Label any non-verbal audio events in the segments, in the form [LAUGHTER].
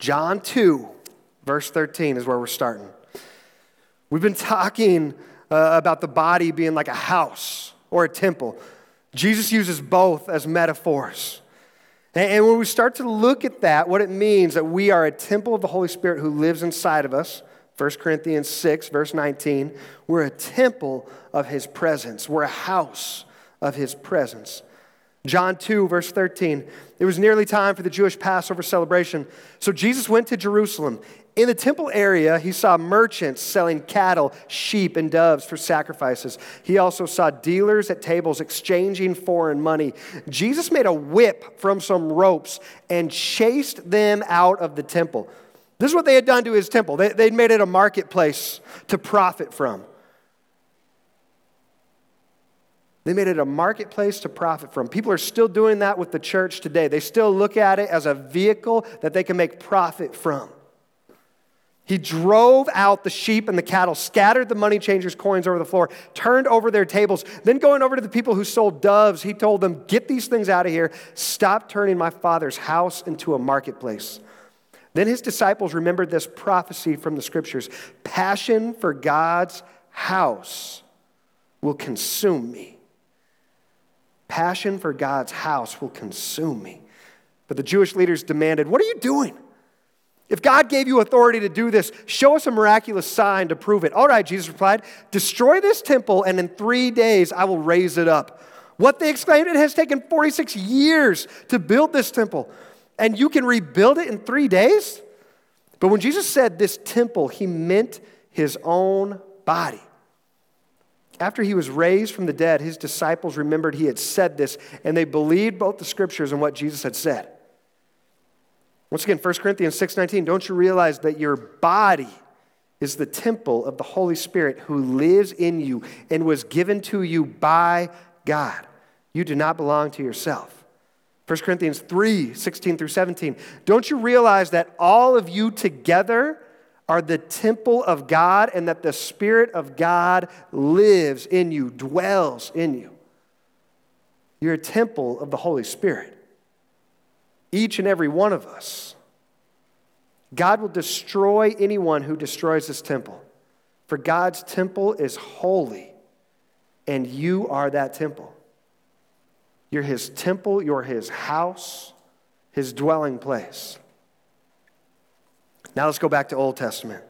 John 2, verse 13 is where we're starting. We've been talking uh, about the body being like a house or a temple. Jesus uses both as metaphors. And, and when we start to look at that, what it means that we are a temple of the Holy Spirit who lives inside of us, 1 Corinthians 6, verse 19, we're a temple of his presence. We're a house of his presence. John 2, verse 13. It was nearly time for the Jewish Passover celebration. So Jesus went to Jerusalem. In the temple area, he saw merchants selling cattle, sheep, and doves for sacrifices. He also saw dealers at tables exchanging foreign money. Jesus made a whip from some ropes and chased them out of the temple. This is what they had done to his temple. They, would made it a marketplace to profit from. They made it a marketplace to profit from. People are still doing that with the church today. They still look at it as a vehicle that they can make profit from. He drove out the sheep and the cattle, scattered the money changers' coins over the floor, turned over their tables. Then, going over to the people who sold doves, he told them, Get these things out of here. Stop turning my father's house into a marketplace. Then his disciples remembered this prophecy from the scriptures Passion for God's house will consume me. Passion for God's house will consume me. But the Jewish leaders demanded, What are you doing? If God gave you authority to do this, show us a miraculous sign to prove it. All right, Jesus replied, Destroy this temple, and in three days I will raise it up. What they exclaimed, It has taken 46 years to build this temple, and you can rebuild it in three days? But when Jesus said this temple, he meant his own body. After he was raised from the dead, his disciples remembered he had said this, and they believed both the scriptures and what Jesus had said. Once again, 1 Corinthians 6:19, don't you realize that your body is the temple of the Holy Spirit who lives in you and was given to you by God. You do not belong to yourself. 1 Corinthians 3, 16 through 17. Don't you realize that all of you together are the temple of God and that the Spirit of God lives in you, dwells in you. You're a temple of the Holy Spirit. Each and every one of us. God will destroy anyone who destroys this temple. For God's temple is holy, and you are that temple. You're his temple, you're his house, his dwelling place. Now let's go back to Old Testament.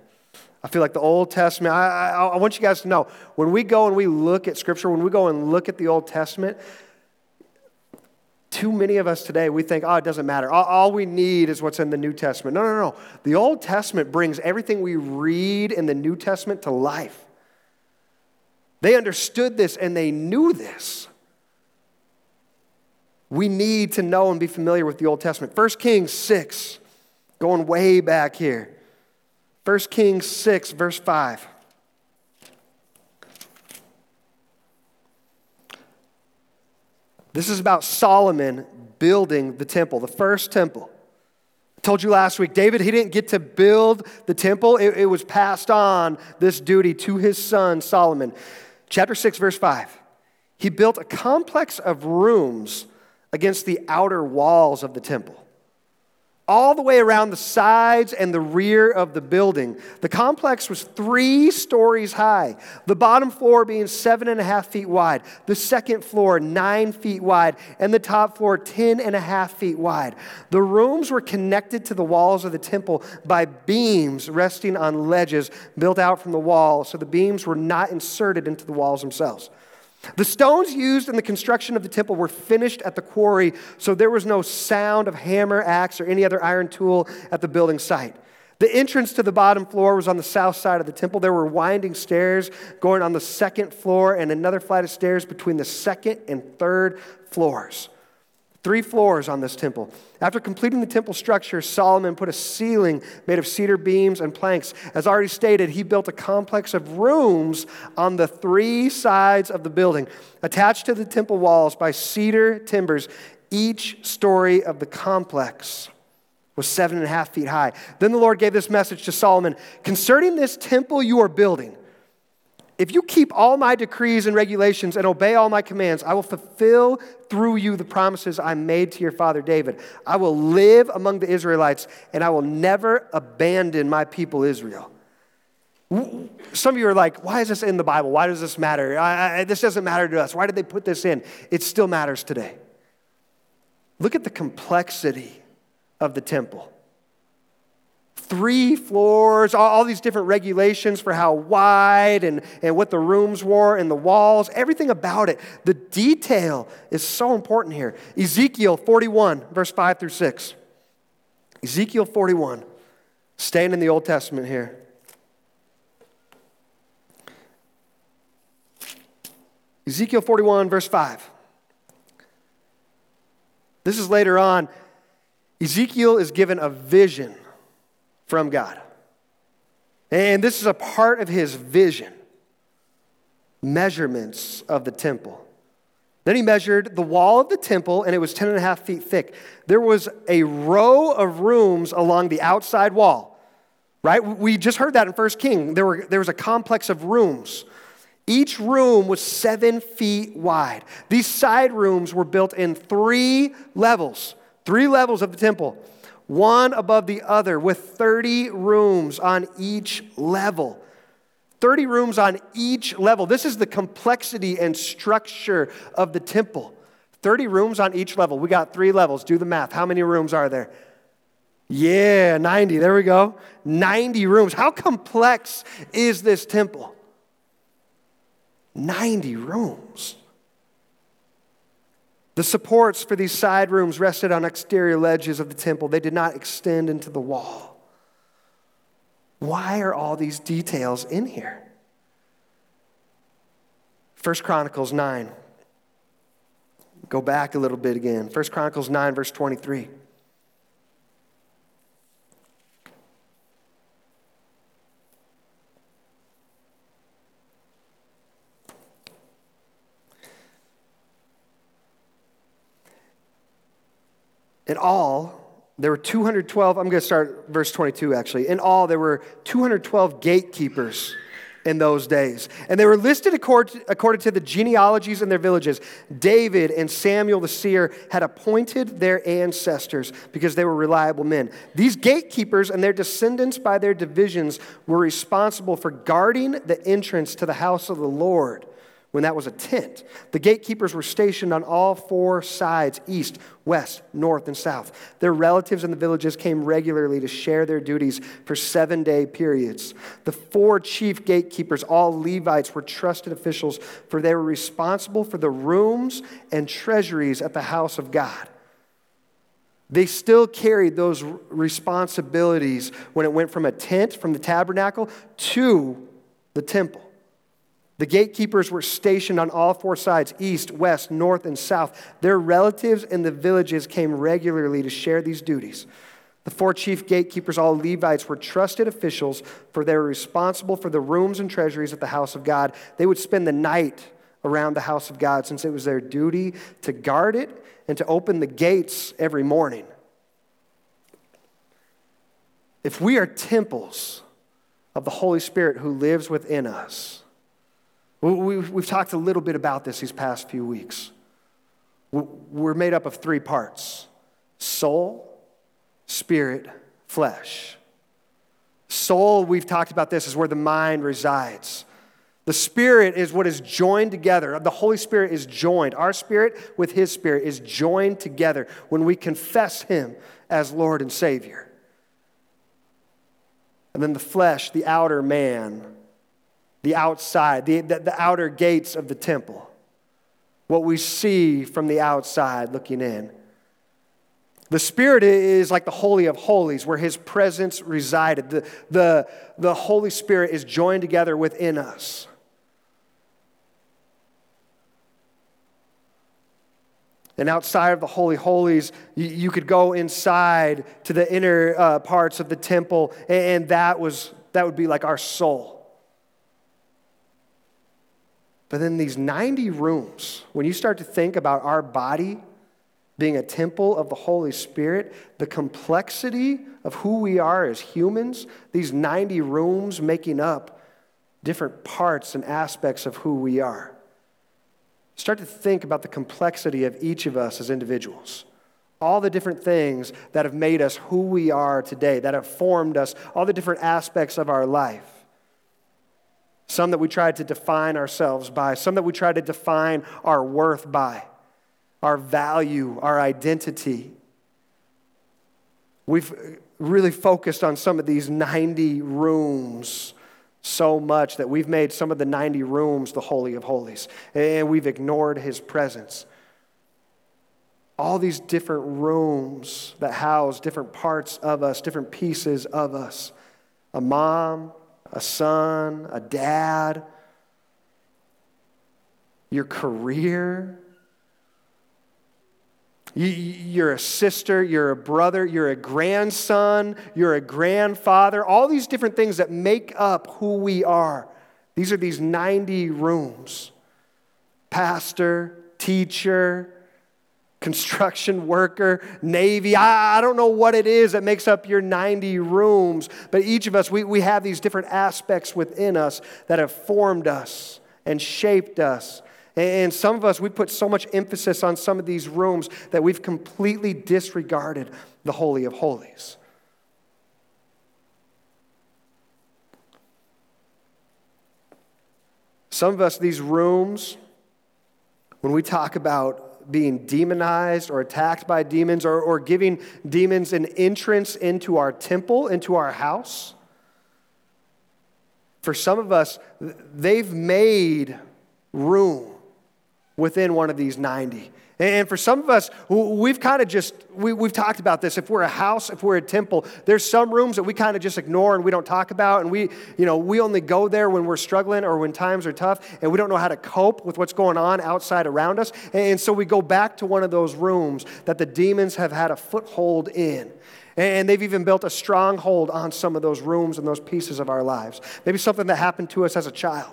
I feel like the Old Testament, I, I, I, want you guys to know when we go and we look at Scripture, when we go and look at the Old Testament, too many of us today, we think, oh, it doesn't matter. All, all we need is what's in the New Testament. No, no, no. The Old Testament brings everything we read in the New Testament to life. They understood this and they knew this. We need to know and be familiar with the Old Testament. 1 Kings 6 Going way back here. 1 Kings 6, verse 5. This is about Solomon building the temple, the first temple. I told you last week, David, he didn't get to build the temple, it, it was passed on this duty to his son Solomon. Chapter 6, verse 5. He built a complex of rooms against the outer walls of the temple all the way around the sides and the rear of the building. The complex was three stories high, the bottom floor being seven and a half feet wide, the second floor nine feet wide, and the top floor ten and a half feet wide. The rooms were connected to the walls of the temple by beams resting on ledges built out from the wall, so the beams were not inserted into the walls themselves. The stones used in the construction of the temple were finished at the quarry, so there was no sound of hammer, axe, or any other iron tool at the building site. The entrance to the bottom floor was on the south side of the temple. There were winding stairs going on the second floor and another flight of stairs between the second and third floors. Three floors on this temple. After completing the temple structure, Solomon put a ceiling made of cedar beams and planks. As already stated, he built a complex of rooms on the three sides of the building, attached to the temple walls by cedar timbers. Each story of the complex was seven and a half feet high. Then the Lord gave this message to Solomon Concerning this temple you are building, if you keep all my decrees and regulations and obey all my commands, I will fulfill through you the promises I made to your father David. I will live among the Israelites, and I will never abandon my people Israel. Some of you are like, why is this in the Bible? Why does this matter? I, I, this doesn't matter to us. Why did they put this in? It still matters today. Look at the complexity of the temple three floors, all, all, these different regulations for how wide and, and what the rooms were and the walls, everything about it. The detail is so important here. Ezekiel 41, verse 5 through 6. Ezekiel 41, staying in the Old Testament here. Ezekiel 41, verse 5. This is later on. Ezekiel is given a vision from God. And this is a part of his vision measurements of the temple. Then he measured the wall of the temple, and it was 10 and a half feet thick. There was a row of rooms along the outside wall, right? We just heard that in First King. There, were, there was a complex of rooms. Each room was seven feet wide. These side rooms were built in three levels, three levels of the temple one above the other, with 30 rooms on each level. 30 rooms on each level. This is the complexity and structure of the temple. 30 rooms on each level. We got three levels. Do the math. How many rooms are there? Yeah, 90. There we go. 90 rooms. How complex is this temple? 90 rooms. The supports for these side rooms rested on exterior ledges of the temple, they did not extend into the wall. Why are all these details in here? First Chronicles 9. Go back a little bit again. First Chronicles 9, verse 23. In all, there were 212, I'm going to start verse 22 actually. In all, there were 212 gatekeepers in those days. And they were listed according to the genealogies in their villages. David and Samuel the seer had appointed their ancestors because they were reliable men. These gatekeepers and their descendants by their divisions were responsible for guarding the entrance to the house of the Lord when that was a tent. The gatekeepers were stationed on all four sides east, west, north, and south. Their relatives in the villages came regularly to share their duties for seven day periods. The four chief gatekeepers, all Levites, were trusted officials, for they were responsible for the rooms and treasuries at the house of God. They still carried those responsibilities when it went from a tent, from the tabernacle, to the temple. The gatekeepers were stationed on all four sides east, west, north, and south. Their relatives in the villages came regularly to share these duties. The four chief gatekeepers, all Levites, were trusted officials, for they were responsible for the rooms and treasuries at the house of God. They would spend the night around the house of God, since it was their duty to guard it and to open the gates every morning. If we are temples of the Holy Spirit who lives within us, We've talked a little bit about this these past few weeks. We're made up of three parts soul, spirit, flesh. Soul, we've talked about this, is where the mind resides. The Spirit is what is joined together. The Holy Spirit is joined. Our spirit with His Spirit is joined together when we confess Him as Lord and Savior. And then the flesh, the outer man, the outside, the, the, the, outer gates of the temple, what we see from the outside looking in. The Spirit is like the Holy of Holies, where His presence resided. The, the, the Holy Spirit is joined together within us. And outside of the Holy Holies, you, you could go inside to the inner uh, parts of the temple, and, and that, was, that would be like our soul. But then these 90 rooms, when you start to think about our body being a temple of the Holy Spirit, the complexity of who we are as humans, these 90 rooms making up different parts and aspects of who we are. Start to think about the complexity of each of us as individuals. All the different things that have made us who we are today, that have formed us, all the different aspects of our life. Some that we try to define ourselves by, some that we try to define our worth by, our value, our identity. We've really focused on some of these 90 rooms so much that we've made some of the 90 rooms the Holy of Holies, and we've ignored His presence. All these different rooms that house different parts of us, different pieces of us a mom, a son, a dad, your career, you're a sister, you're a brother, you're a grandson, you're a grandfather, all these different things that make up who we are. These are these 90 rooms. Pastor, teacher, construction worker, Navy. I, I, don't know what it is that makes up your 90 rooms, but each of us, we, we have these different aspects within us that have formed us and shaped us and some of us, we put so much emphasis on some of these rooms that we've completely disregarded the Holy of Holies. Some of us, these rooms, when we talk about being demonized or attacked by demons or, or giving demons an entrance into our temple, into our house, for some of us, they've made room within one of these 90. And for some of us, we've kind of just, we, have talked about this. If we're a house, if we're a temple, there's some rooms that we kind of just ignore and we don't talk about. And we, you know, we only go there when we're struggling or when times are tough and we don't know how to cope with what's going on outside around us. And so we go back to one of those rooms that the demons have had a foothold in. And they've even built a stronghold on some of those rooms and those pieces of our lives. Maybe something that happened to us as a child.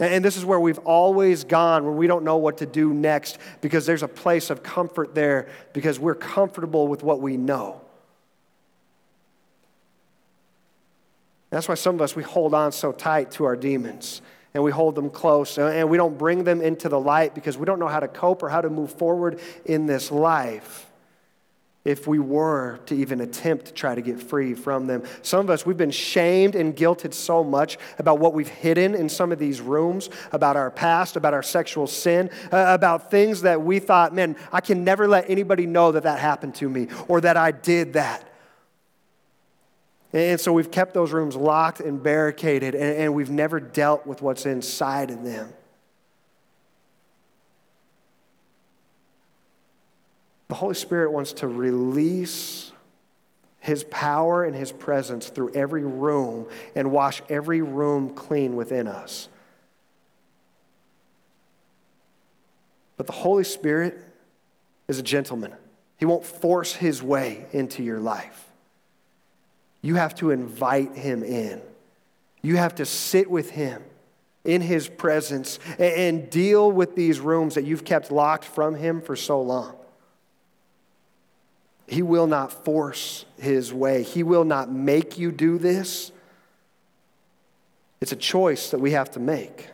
And this is where we've always gone when we don't know what to do next because there's a place of comfort there because we're comfortable with what we know. That's why some of us, we hold on so tight to our demons and we hold them close and we don't bring them into the light because we don't know how to cope or how to move forward in this life if we were to even attempt to try to get free from them. Some of us, we've been shamed and guilted so much about what we've hidden in some of these rooms, about our past, about our sexual sin, uh, about things that we thought, man, I can never let anybody know that that happened to me or that I did that. And so we've kept those rooms locked and barricaded, and, and we've never dealt with what's inside of them. The Holy Spirit wants to release His power and His presence through every room and wash every room clean within us. But the Holy Spirit is a gentleman, He won't force His way into your life. You have to invite Him in, you have to sit with Him in his presence and deal with these rooms that you've kept locked from him for so long. He will not force his way, He will not make you do this. It's a choice that we have to make.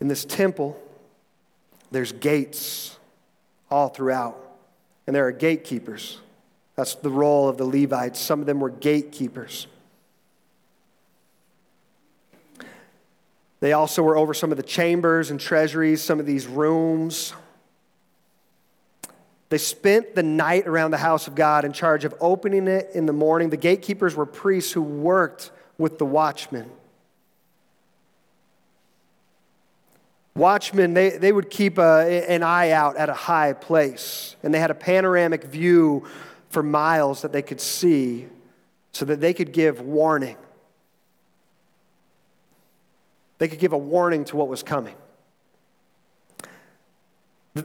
In this temple, there's gates all throughout, and there are gatekeepers. That's the role of the Levites. Some of them were gatekeepers. They also were over some of the chambers and treasuries, some of these rooms. They spent the night around the house of God in charge of opening it in the morning. The gatekeepers were priests who worked with the watchmen. Watchmen, they, they would keep a, an eye out at a high place, and they had a panoramic view for miles that they could see so that they could give warning. They could give a warning to what was coming.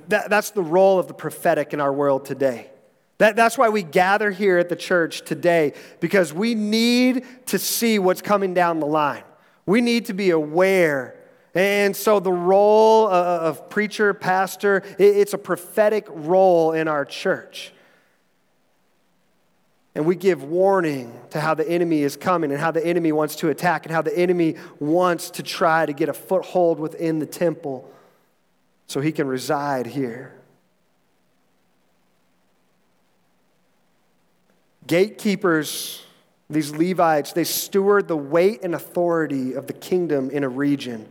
That, that's the role of the prophetic in our world today. That, that's why we gather here at the church today, because we need to see what's coming down the line. We need to be aware And so the role uh, of preacher, pastor, it's a prophetic role in our church. And we give warning to how the enemy is coming and how the enemy wants to attack and how the enemy wants to try to get a foothold within the temple so he can reside here. Gatekeepers, these Levites, they steward the weight and authority of the kingdom in a region.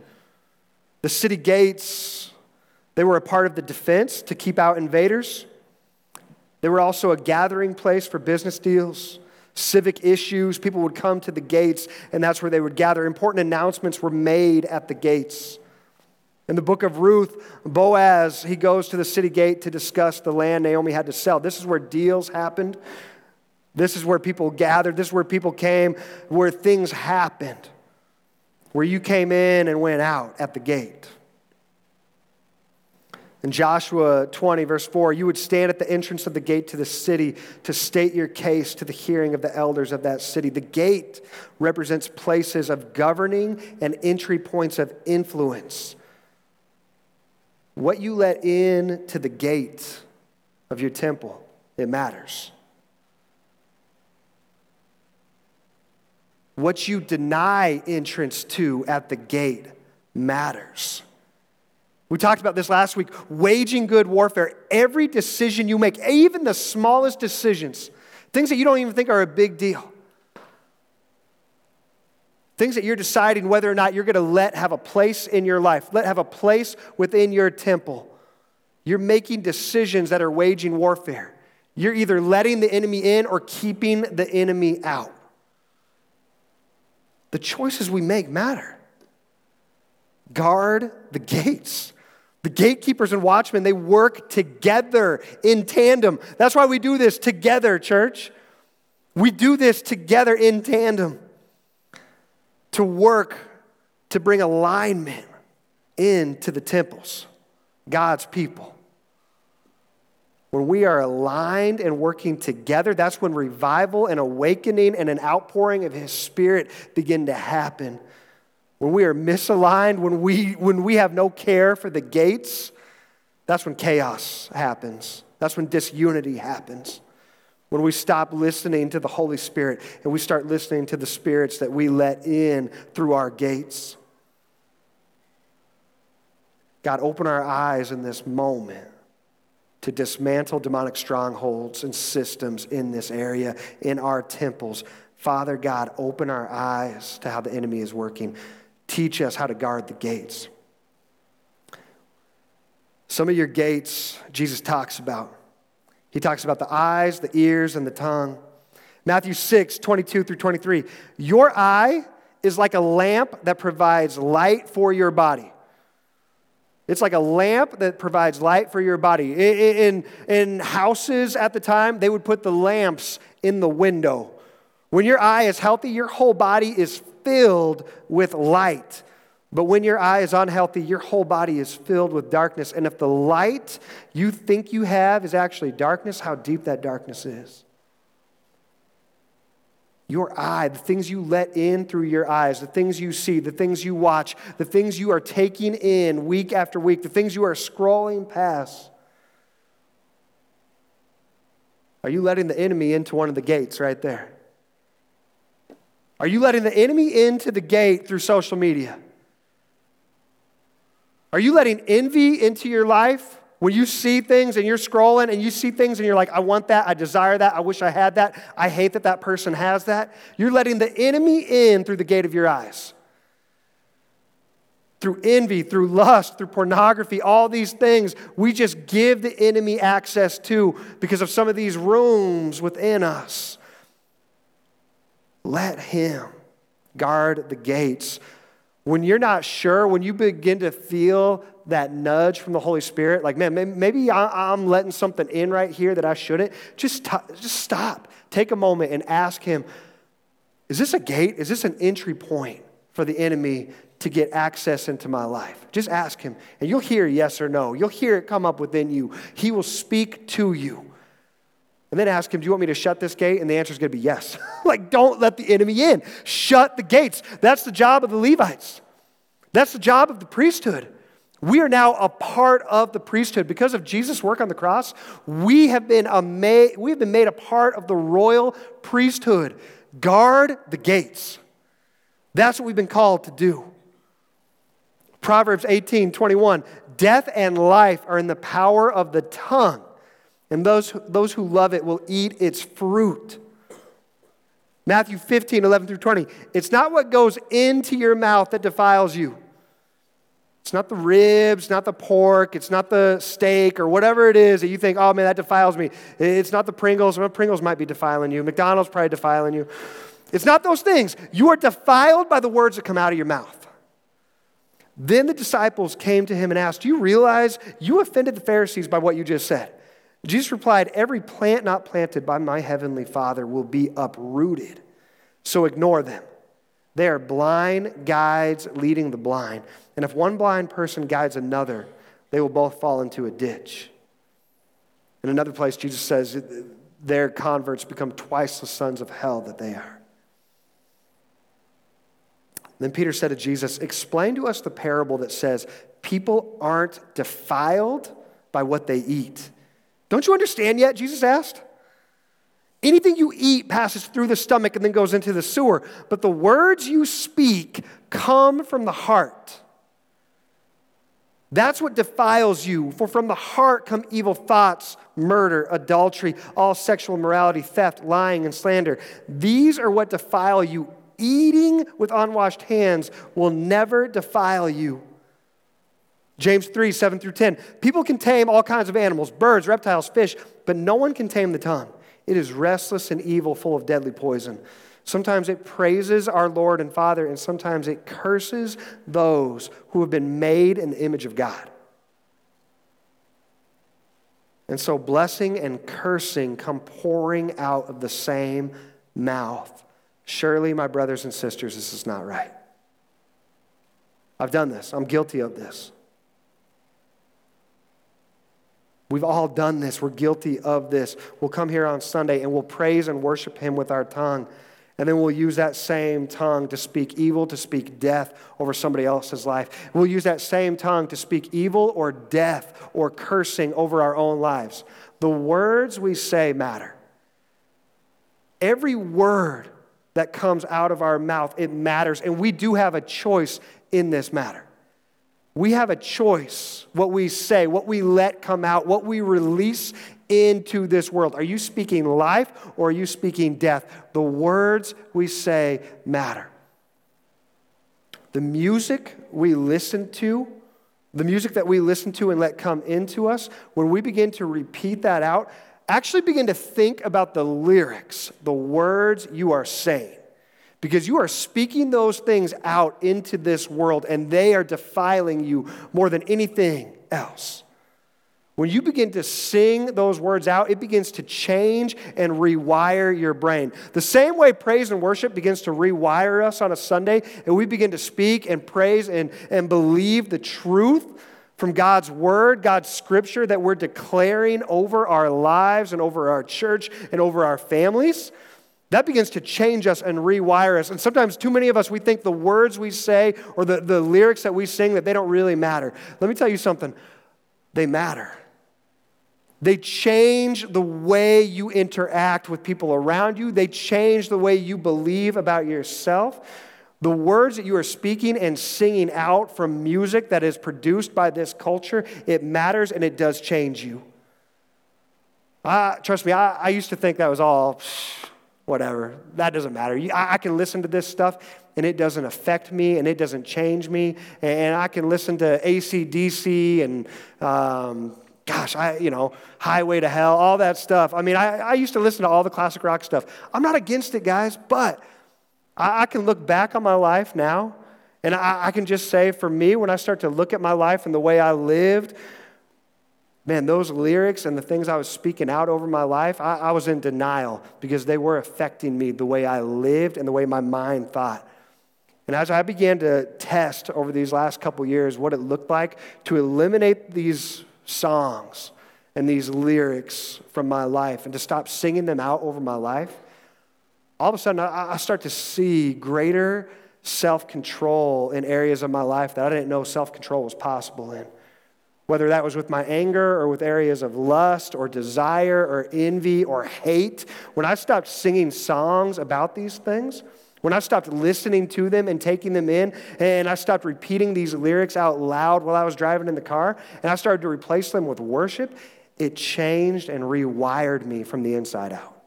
The city gates, they were a part of the defense to keep out invaders. They were also a gathering place for business deals, civic issues. People would come to the gates, and that's where they would gather. Important announcements were made at the gates. In the book of Ruth, Boaz, he goes to the city gate to discuss the land Naomi had to sell. This is where deals happened. This is where people gathered. This is where people came, where things happened, where you came in and went out at the gate. In Joshua 20, verse 4, you would stand at the entrance of the gate to the city to state your case to the hearing of the elders of that city. The gate represents places of governing and entry points of influence. What you let in to the gate of your temple, it matters. What you deny entrance to at the gate matters. We talked about this last week. Waging good warfare, every decision you make, even the smallest decisions, things that you don't even think are a big deal, things that you're deciding whether or not you're going to let have a place in your life, let have a place within your temple. You're making decisions that are waging warfare. You're either letting the enemy in or keeping the enemy out. The choices we make matter. Guard the gates. The gatekeepers and watchmen, they work together in tandem. That's why we do this together, church. We do this together in tandem to work to bring alignment into the temples, God's people. When we are aligned and working together, that's when revival and awakening and an outpouring of His Spirit begin to happen. When we are misaligned, when we, when we have no care for the gates, that's when chaos happens. That's when disunity happens. When we stop listening to the Holy Spirit and we start listening to the spirits that we let in through our gates. God, open our eyes in this moment to dismantle demonic strongholds and systems in this area, in our temples. Father God, open our eyes to how the enemy is working. Teach us how to guard the gates. Some of your gates, Jesus talks about. He talks about the eyes, the ears, and the tongue. Matthew 6, 22 through 23. Your eye is like a lamp that provides light for your body. It's like a lamp that provides light for your body. In, in houses at the time, they would put the lamps in the window. When your eye is healthy, your whole body is filled with light. But when your eye is unhealthy, your whole body is filled with darkness. And if the light you think you have is actually darkness, how deep that darkness is your eye, the things you let in through your eyes, the things you see, the things you watch, the things you are taking in week after week, the things you are scrolling past. Are you letting the enemy into one of the gates right there? Are you letting the enemy into the gate through social media? Are you letting envy into your life? When you see things and you're scrolling and you see things and you're like, I want that, I desire that, I wish I had that, I hate that that person has that, you're letting the enemy in through the gate of your eyes. Through envy, through lust, through pornography, all these things, we just give the enemy access to because of some of these rooms within us. Let him guard the gates. When you're not sure, when you begin to feel that nudge from the Holy Spirit, like, man, maybe I'm letting something in right here that I shouldn't, just, just stop. Take a moment and ask Him, is this a gate? Is this an entry point for the enemy to get access into my life? Just ask Him, and you'll hear yes or no. You'll hear it come up within you. He will speak to you. And then ask him, Do you want me to shut this gate? And the answer is going to be yes. [LAUGHS] like, don't let the enemy in. Shut the gates. That's the job of the Levites. That's the job of the priesthood. We are now a part of the priesthood. Because of Jesus' work on the cross, we have been, ama- we have been made a part of the royal priesthood. Guard the gates. That's what we've been called to do. Proverbs 18 21 Death and life are in the power of the tongue, and those, those who love it will eat its fruit. Matthew 15 11 through 20. It's not what goes into your mouth that defiles you it's not the ribs, not the pork, it's not the steak or whatever it is that you think, oh man, that defiles me. It's not the Pringles. Well, Pringles might be defiling you. McDonald's probably defiling you. It's not those things. You are defiled by the words that come out of your mouth. Then the disciples came to him and asked, Do you realize you offended the Pharisees by what you just said? Jesus replied, Every plant not planted by my heavenly Father will be uprooted. So ignore them. They are blind guides leading the blind. And if one blind person guides another, they will both fall into a ditch. In another place, Jesus says their converts become twice the sons of hell that they are. Then Peter said to Jesus, Explain to us the parable that says people aren't defiled by what they eat. Don't you understand yet? Jesus asked. Anything you eat passes through the stomach and then goes into the sewer, but the words you speak come from the heart. That's what defiles you. For from the heart come evil thoughts, murder, adultery, all sexual immorality, theft, lying, and slander. These are what defile you. Eating with unwashed hands will never defile you. James 3, 7 through 10. People can tame all kinds of animals, birds, reptiles, fish, but no one can tame the tongue. It is restless and evil, full of deadly poison. Sometimes it praises our Lord and Father, and sometimes it curses those who have been made in the image of God. And so blessing and cursing come pouring out of the same mouth. Surely, my brothers and sisters, this is not right. I've done this, I'm guilty of this. We've all done this. We're guilty of this. We'll come here on Sunday and we'll praise and worship Him with our tongue. And then we'll use that same tongue to speak evil, to speak death over somebody else's life. We'll use that same tongue to speak evil or death or cursing over our own lives. The words we say matter. Every word that comes out of our mouth, it matters. And we do have a choice in this matter. We have a choice what we say, what we let come out, what we release into this world. Are you speaking life or are you speaking death? The words we say matter. The music we listen to, the music that we listen to and let come into us, when we begin to repeat that out, actually begin to think about the lyrics, the words you are saying. Because you are speaking those things out into this world and they are defiling you more than anything else. When you begin to sing those words out, it begins to change and rewire your brain. The same way praise and worship begins to rewire us on a Sunday, and we begin to speak and praise and, and believe the truth from God's word, God's scripture that we're declaring over our lives and over our church and over our families. That begins to change us and rewire us. And sometimes, too many of us, we think the words we say or the, the lyrics that we sing that they don't really matter. Let me tell you something they matter. They change the way you interact with people around you. They change the way you believe about yourself. The words that you are speaking and singing out from music that is produced by this culture, it matters and it does change you. Uh, trust me, I, I used to think that was all whatever. That doesn't matter. I, I can listen to this stuff and it doesn't affect me and it doesn't change me. And I can listen to ACDC and um, gosh, I, you know, Highway to Hell, all that stuff. I mean, I, I used to listen to all the classic rock stuff. I'm not against it, guys, but I, I can look back on my life now, and I, I can just say for me, when I start to look at my life and the way I lived, man, those lyrics and the things I was speaking out over my life, I, I, was in denial because they were affecting me the way I lived and the way my mind thought. And as I began to test over these last couple years what it looked like to eliminate these songs and these lyrics from my life and to stop singing them out over my life, all of a sudden I, I start to see greater self control in areas of my life that I didn't know self control was possible in. Whether that was with my anger or with areas of lust or desire or envy or hate, when I stopped singing songs about these things, when I stopped listening to them and taking them in, and I stopped repeating these lyrics out loud while I was driving in the car, and I started to replace them with worship, it changed and rewired me from the inside out.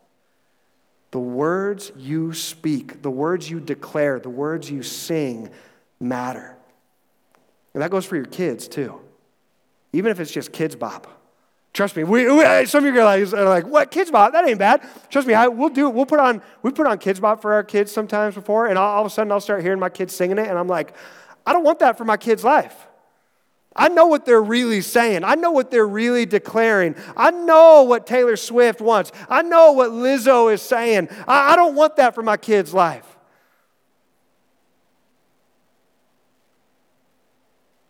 The words you speak, the words you declare, the words you sing matter. And that goes for your kids too, even if it's just Kidz Bop. Trust me, we, we, uh, some of you guys are like, what, Kidz Bop? That ain't bad. Trust me, I, we'll do it. We'll put on, we put on Kidz Bop for our kids sometimes before, and all, all of a sudden I'll start hearing my kids singing it, and I'm like, I don't want that for my kid's life. I know what they're really saying. I know what they're really declaring. I know what Taylor Swift wants. I know what Lizzo is saying. I, I don't want that for my kid's life.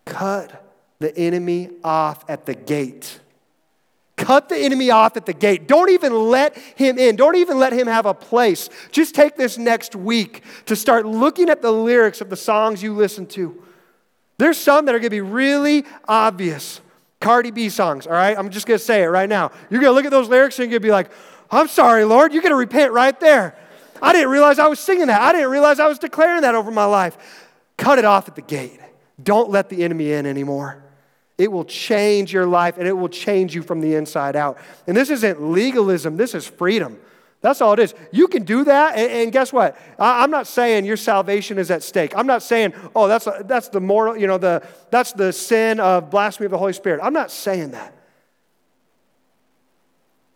Cut the enemy off at the gate. Cut the enemy off at the gate. Don't even let him in. Don't even let him have a place. Just take this next week to start looking at the lyrics of the songs you listen to. There's some that are going to be really obvious. Cardi B songs, all right? I'm just going to say it right now. You're going to look at those lyrics and you're going to be like, I'm sorry, Lord. You're going to repent right there. I didn't realize I was singing that. I didn't realize I was declaring that over my life. Cut it off at the gate. Don't let the enemy in anymore. It will change your life and it will change you from the inside out. And this isn't legalism, this is freedom. That's all it is. You can do that, and, and guess what? I, am not saying your salvation is at stake. I'm not saying, oh, that's, a, that's the moral, you know, the, that's the sin of blasphemy of the Holy Spirit. I'm not saying that.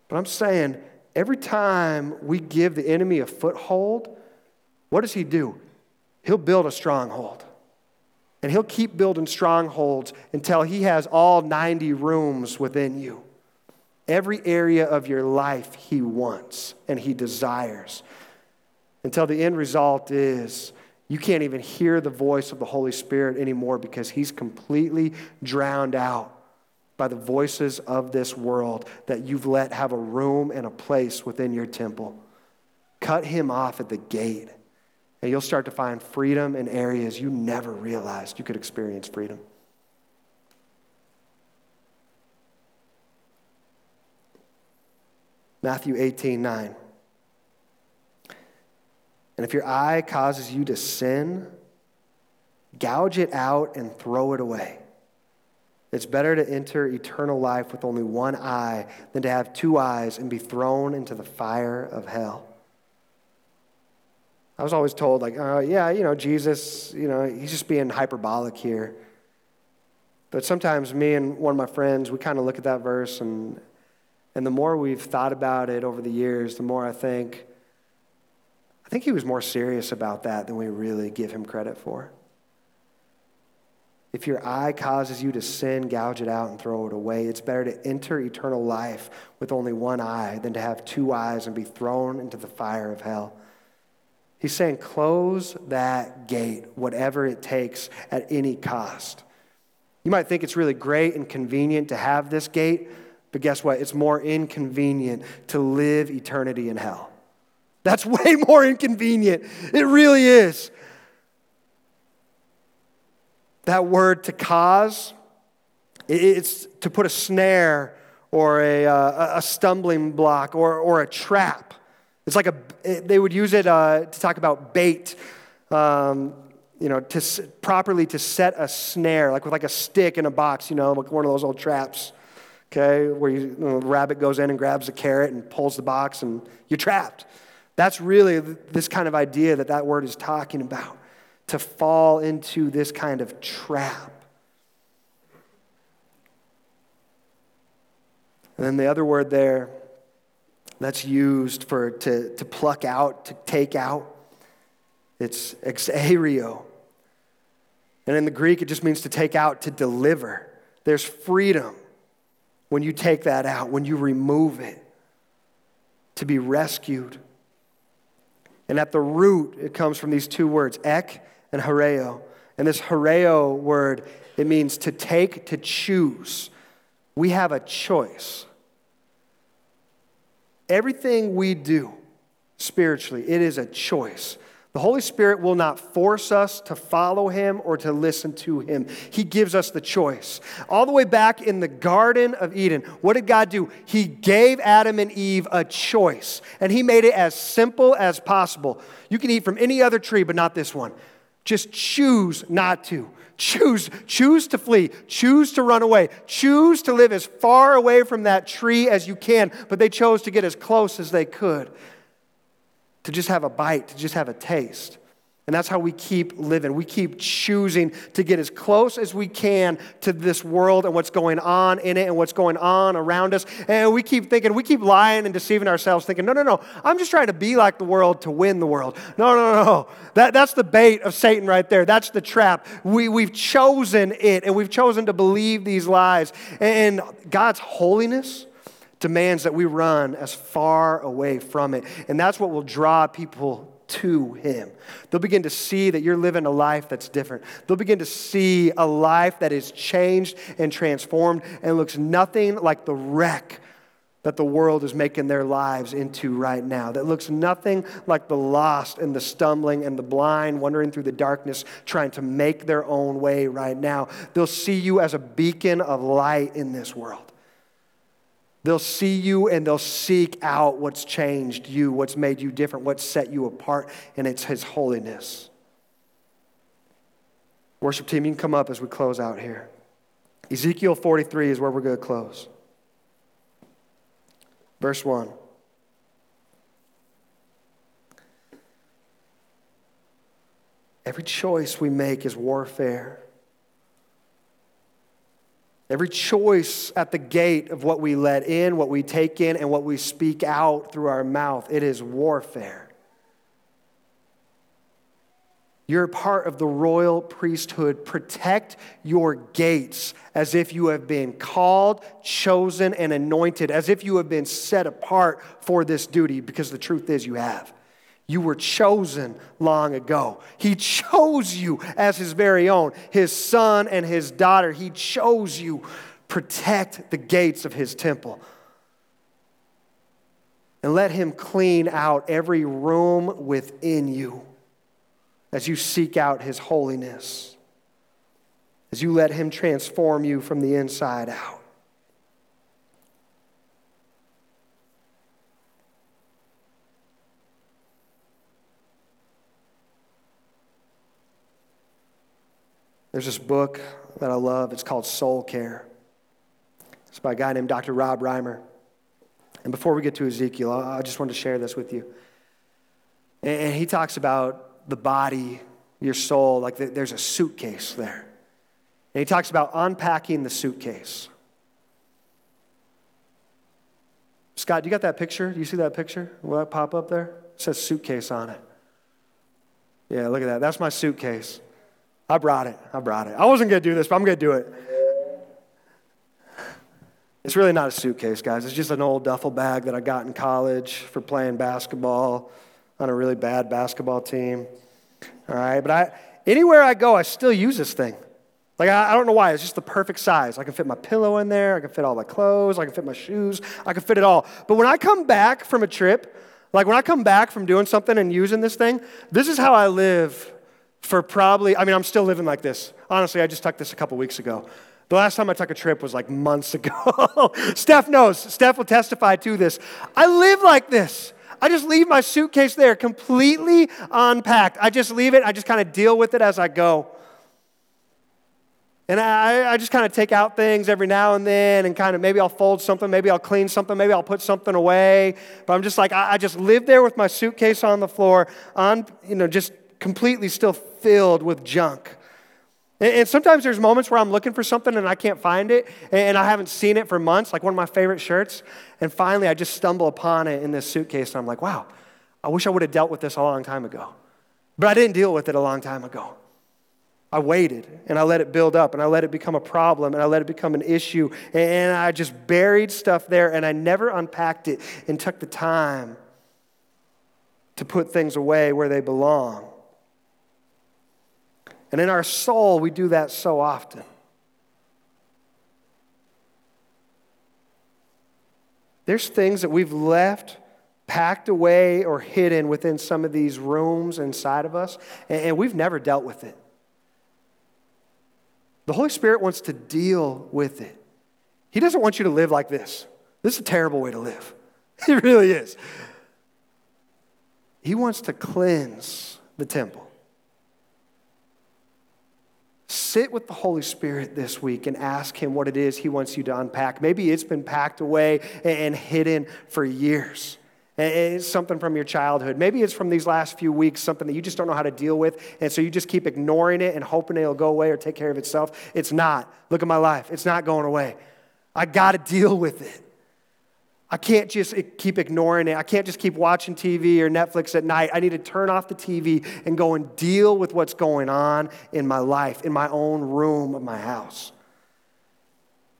But I'm saying every time we give the enemy a foothold, what does he do? He'll build a stronghold. And he'll keep building strongholds until he has all 90 rooms within you. Every area of your life he wants and he desires. Until the end result is you can't even hear the voice of the Holy Spirit anymore because he's completely drowned out by the voices of this world that you've let have a room and a place within your temple. Cut him off at the gate. And you'll start to find freedom in areas you never realized you could experience freedom. Matthew 18, 9. And if your eye causes you to sin, gouge it out and throw it away. It's better to enter eternal life with only one eye than to have two eyes and be thrown into the fire of hell. I was always told, like, uh, yeah, you know, Jesus, you know, he's just being hyperbolic here. But sometimes me and one of my friends, we kind of look at that verse, and, and the more we've thought about it over the years, the more I think, I think he was more serious about that than we really give him credit for. If your eye causes you to sin, gouge it out and throw it away. It's better to enter eternal life with only one eye than to have two eyes and be thrown into the fire of hell. He's saying, close that gate, whatever it takes at any cost. You might think it's really great and convenient to have this gate, but guess what? It's more inconvenient to live eternity in hell. That's [LAUGHS] way more inconvenient. It really is. That word to cause, it's to put a snare or a, uh, a stumbling block or, or a trap. It's like a, they would use it uh, to talk about bait, um, you know, to properly to set a snare, like with like a stick in a box, you know, like one of those old traps, okay, where you, you know, the rabbit goes in and grabs a carrot and pulls the box and you're trapped. That's really this kind of idea that that word is talking about, to fall into this kind of trap. And then the other word there that's used for to, to pluck out, to take out. It's exario. And in the Greek, it just means to take out, to deliver. There's freedom when you take that out, when you remove it, to be rescued. And at the root, it comes from these two words, ek and horeo. And this horeo word, it means to take, to choose. We have a choice. Everything we do spiritually, it is a choice. The Holy Spirit will not force us to follow him or to listen to him. He gives us the choice. All the way back in the Garden of Eden, what did God do? He gave Adam and Eve a choice, and he made it as simple as possible. You can eat from any other tree, but not this one. Just choose not to. Choose, choose to flee, choose to run away, choose to live as far away from that tree as you can, but they chose to get as close as they could to just have a bite, to just have a taste. And that's how we keep living. We keep choosing to get as close as we can to this world and what's going on in it and what's going on around us. And we keep thinking, we keep lying and deceiving ourselves, thinking, no, no, no, I'm just trying to be like the world to win the world. No, no, no. That, that's the bait of Satan right there. That's the trap. We, we've chosen it and we've chosen to believe these lies. And God's holiness, demands that we run as far away from it. And that's what will draw people to Him. They'll begin to see that you're living a life that's different. They'll begin to see a life that is changed and transformed and looks nothing like the wreck that the world is making their lives into right now. That looks nothing like the lost and the stumbling and the blind wandering through the darkness trying to make their own way right now. They'll see you as a beacon of light in this world. They'll see you and they'll seek out what's changed you, what's made you different, what's set you apart, and it's His holiness. Worship team, you can come up as we close out here. Ezekiel 43 is where we're going to close. Verse 1. Every choice we make is warfare. Every choice at the gate of what we let in, what we take in, and what we speak out through our mouth, it is warfare. You're a part of the royal priesthood. Protect your gates as if you have been called, chosen, and anointed, as if you have been set apart for this duty, because the truth is you have. You were chosen long ago. He chose you as his very own, his son and his daughter. He chose you. Protect the gates of his temple. And let him clean out every room within you as you seek out his holiness, as you let him transform you from the inside out. There's this book that I love. It's called Soul Care. It's by a guy named Dr. Rob Reimer. And before we get to Ezekiel, I just wanted to share this with you. And he talks about the body, your soul, like there's a suitcase there. And he talks about unpacking the suitcase. Scott, you got that picture? Do you see that picture? Will that pop up there? It says suitcase on it. Yeah, look at that. That's my suitcase. I brought it. I brought it. I wasn't going to do this, but I'm going to do it. It's really not a suitcase, guys. It's just an old duffel bag that I got in college for playing basketball on a really bad basketball team. All right, but I, anywhere I go, I still use this thing. Like, I, I don't know why. It's just the perfect size. I can fit my pillow in there. I can fit all my clothes. I can fit my shoes. I can fit it all. But when I come back from a trip, like when I come back from doing something and using this thing, this is how I live for probably, I mean, I'm still living like this. Honestly, I just took this a couple weeks ago. The last time I took a trip was like months ago. [LAUGHS] Steph knows. Steph will testify to this. I live like this. I just leave my suitcase there completely unpacked. I just leave it. I just kind of deal with it as I go. And I, I just kind of take out things every now and then and kind of maybe I'll fold something, maybe I'll clean something, maybe I'll put something away. But I'm just like, I, I just live there with my suitcase on the floor, on, you know, just completely still filled with junk. And sometimes there's moments where I'm looking for something and I can't find it, and I haven't seen it for months, like one of my favorite shirts. And finally, I just stumble upon it in this suitcase, and I'm like, wow, I wish I would have dealt with this a long time ago. But I didn't deal with it a long time ago. I waited and I let it build up and I let it become a problem and I let it become an issue. And I just buried stuff there and I never unpacked it and took the time to put things away where they belong. And in our soul, we do that so often. There's things that we've left packed away or hidden within some of these rooms inside of us, and we've never dealt with it. The Holy Spirit wants to deal with it. He doesn't want you to live like this. This is a terrible way to live. [LAUGHS] It really is. He wants to cleanse the temple. Sit with the Holy Spirit this week and ask Him what it is He wants you to unpack. Maybe it's been packed away and hidden for years. It's something from your childhood. Maybe it's from these last few weeks, something that you just don't know how to deal with. And so you just keep ignoring it and hoping it'll go away or take care of itself. It's not. Look at my life. It's not going away. I got to deal with it. I can't just keep ignoring it. I can't just keep watching TV or Netflix at night. I need to turn off the TV and go and deal with what's going on in my life, in my own room of my house.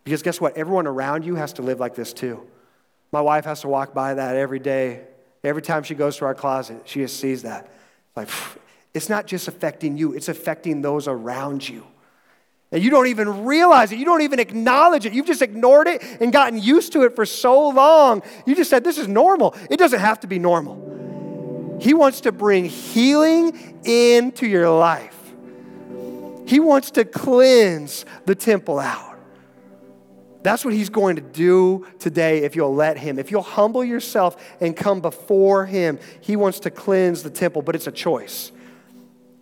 Because guess what? Everyone around you has to live like this too. My wife has to walk by that every day. Every time she goes to our closet, she just sees that. Like, it's not just affecting you, it's affecting those around you. And you don't even realize it. You don't even acknowledge it. You've just ignored it and gotten used to it for so long. You just said, This is normal. It doesn't have to be normal. He wants to bring healing into your life, He wants to cleanse the temple out. That's what he's going to do today if you'll let him. If you'll humble yourself and come before him, he wants to cleanse the temple, but it's a choice.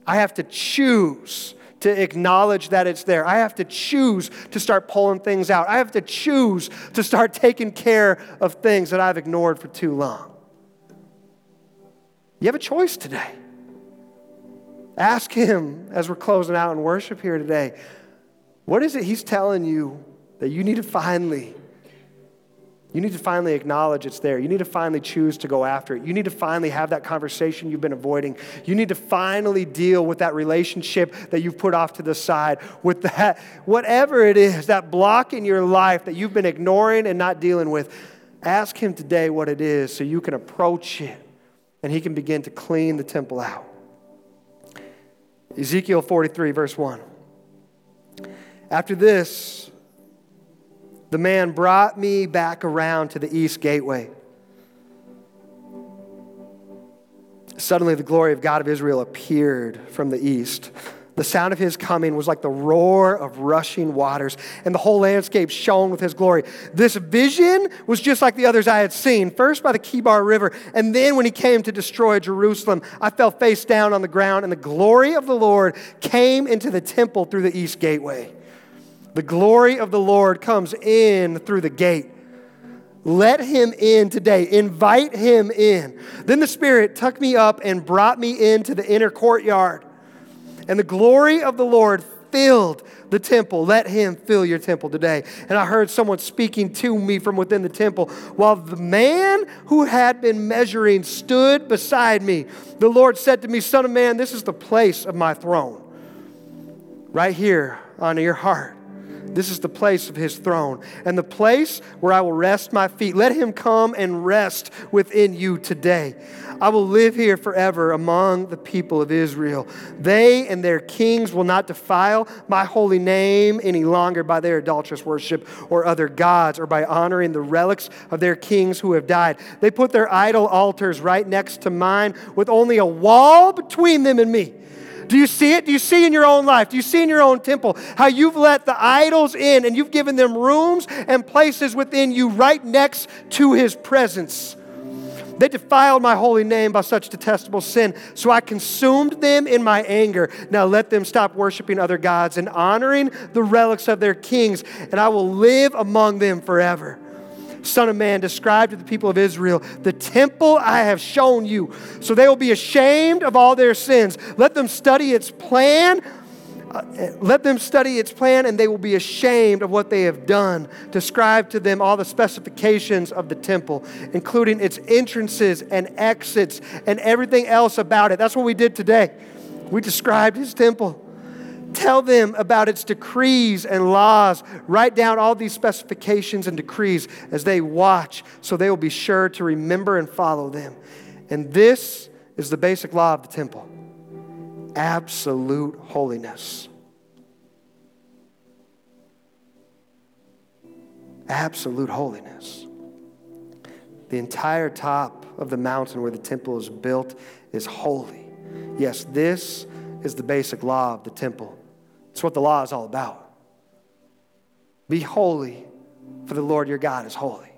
I have to choose to acknowledge that it's there. I have to choose to start pulling things out. I have to choose to start [LAUGHS] taking care of things that I've ignored for too long. You have a choice today. Ask Him as we're closing out in worship here today what is it He's telling you that you need to finally you need to finally acknowledge it's there. You need to finally choose to go after it. You need to finally have that conversation you've been avoiding. You need to finally deal with that relationship that you've put off to the side, with that, whatever it is, that block in your life that you've been ignoring and not dealing with. Ask Him today what it is so you can approach it and He can begin to clean the temple out. Ezekiel 43, verse 1. After this, the man brought me back around to the east gateway. Suddenly, the glory of God of Israel appeared from the east. The sound of his coming was like the roar of rushing waters, and the whole landscape shone with his glory. This vision was just like the others I had seen, first by the Kebar River, and then when he came to destroy Jerusalem, I fell face down on the ground, and the glory of the Lord came into the temple through the east gateway. The glory of the Lord comes in through the gate. Let him in today. Invite him in. Then the Spirit took me up and brought me into the inner courtyard. And the glory of the Lord filled the temple. Let him fill your temple today. And I heard someone speaking to me from within the temple while the man who had been measuring stood beside me. The Lord said to me, Son of man, this is the place of my throne. Right here on your heart. This is the place of his throne and the place where I will rest my feet. Let him come and rest within you today. I will live here forever among the people of Israel. They and their kings will not defile my holy name any longer by their adulterous worship or other gods or by honoring the relics of their kings who have died. They put their idol altars right next to mine with only a wall between them and me. Do you see it? Do you see in your own life? Do you see in your own temple how you've let the idols in and you've given them rooms and places within you right next to his presence? They defiled my holy name by such detestable sin, so I consumed them in my anger. Now let them stop worshiping other gods and honoring the relics of their kings, and I will live among them forever. Son of Man, describe to the people of Israel the temple I have shown you. So they will be ashamed of all their sins. Let them study its plan. Uh, let them study its plan, and they will be ashamed of what they have done. Describe to them all the specifications of the temple, including its entrances and exits and everything else about it. That's what we did today. We described his temple. Tell them about its decrees and laws. Write down all these specifications and decrees as they watch, so they will be sure to remember and follow them. And this is the basic law of the temple absolute holiness. Absolute holiness. The entire top of the mountain where the temple is built is holy. Yes, this is the basic law of the temple. It's what the law is all about. Be holy, for the Lord your God is holy.